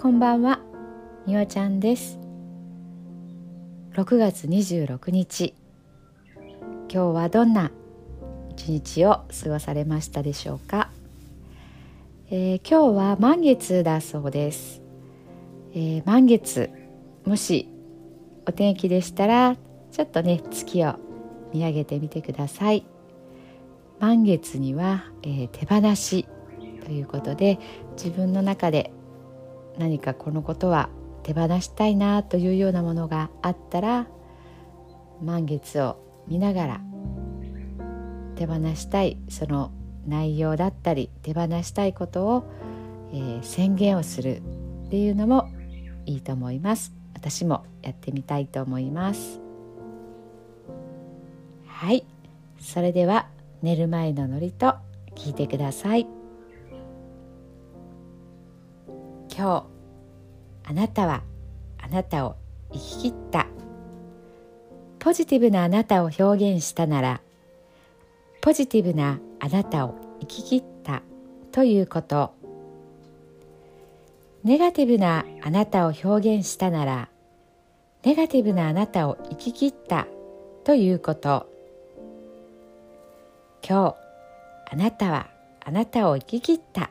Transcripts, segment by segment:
こんばんは。みおちゃんです。6月26日。今日はどんな一日を過ごされましたでしょうか、えー、今日は満月だそうです、えー、満月もしお天気でしたらちょっとね月を見上げてみてください。満月には、えー、手放しということで自分の中で何かこのことは手放したいなというようなものがあったら満月を見ながら手放したいその内容だったり手放したいことを、えー、宣言をするっていうのもいいと思います。私もやってみたいと思います。はい。それでは寝る前のノリと聞いてください。今日あなたはあなたを生き切った。ポジティブなあなたを表現したならポジティブなあなたを生き切ったということ。ネガティブなあなたを表現したならネガティブなあなたを生き切ったということ。今日あなたはあなたを生き切った。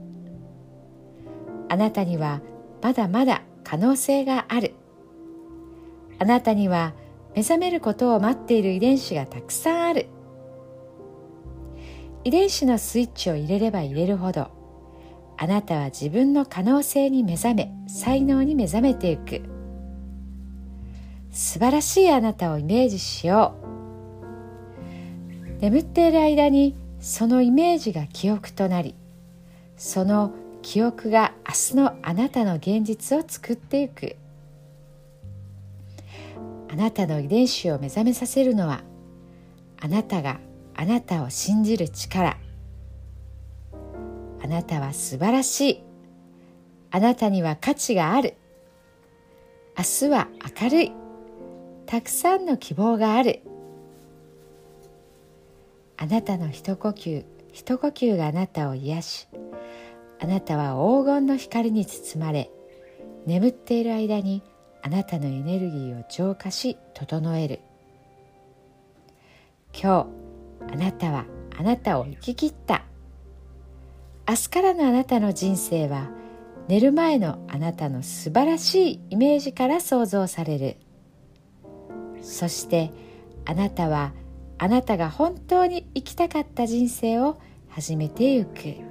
あなたにはまだまだ可能性がある。あなたには目覚めることを待っている遺伝子がたくさんある。遺伝子のスイッチを入れれば入れるほどあなたは自分の可能性に目覚め才能に目覚めていく。素晴らしいあなたをイメージしよう。眠っている間にそのイメージが記憶となりその記憶が明日のあなたの現実を作っていく。あなたの遺伝子を目覚めさせるのはあなたがあなたを信じる力。あなたは素晴らしい。あなたには価値がある。明日は明るい。たくさんの希望がある。あなたの一呼吸一呼吸があなたを癒しあなたは黄金の光に包まれ眠っている間にあなたのエネルギーを浄化し整える。今日あなたはあなたを生き切った。明日からのあなたの人生は寝る前のあなたの素晴らしいイメージから想像される。そしてあなたはあなたが本当に生きたかった人生を始めてゆく。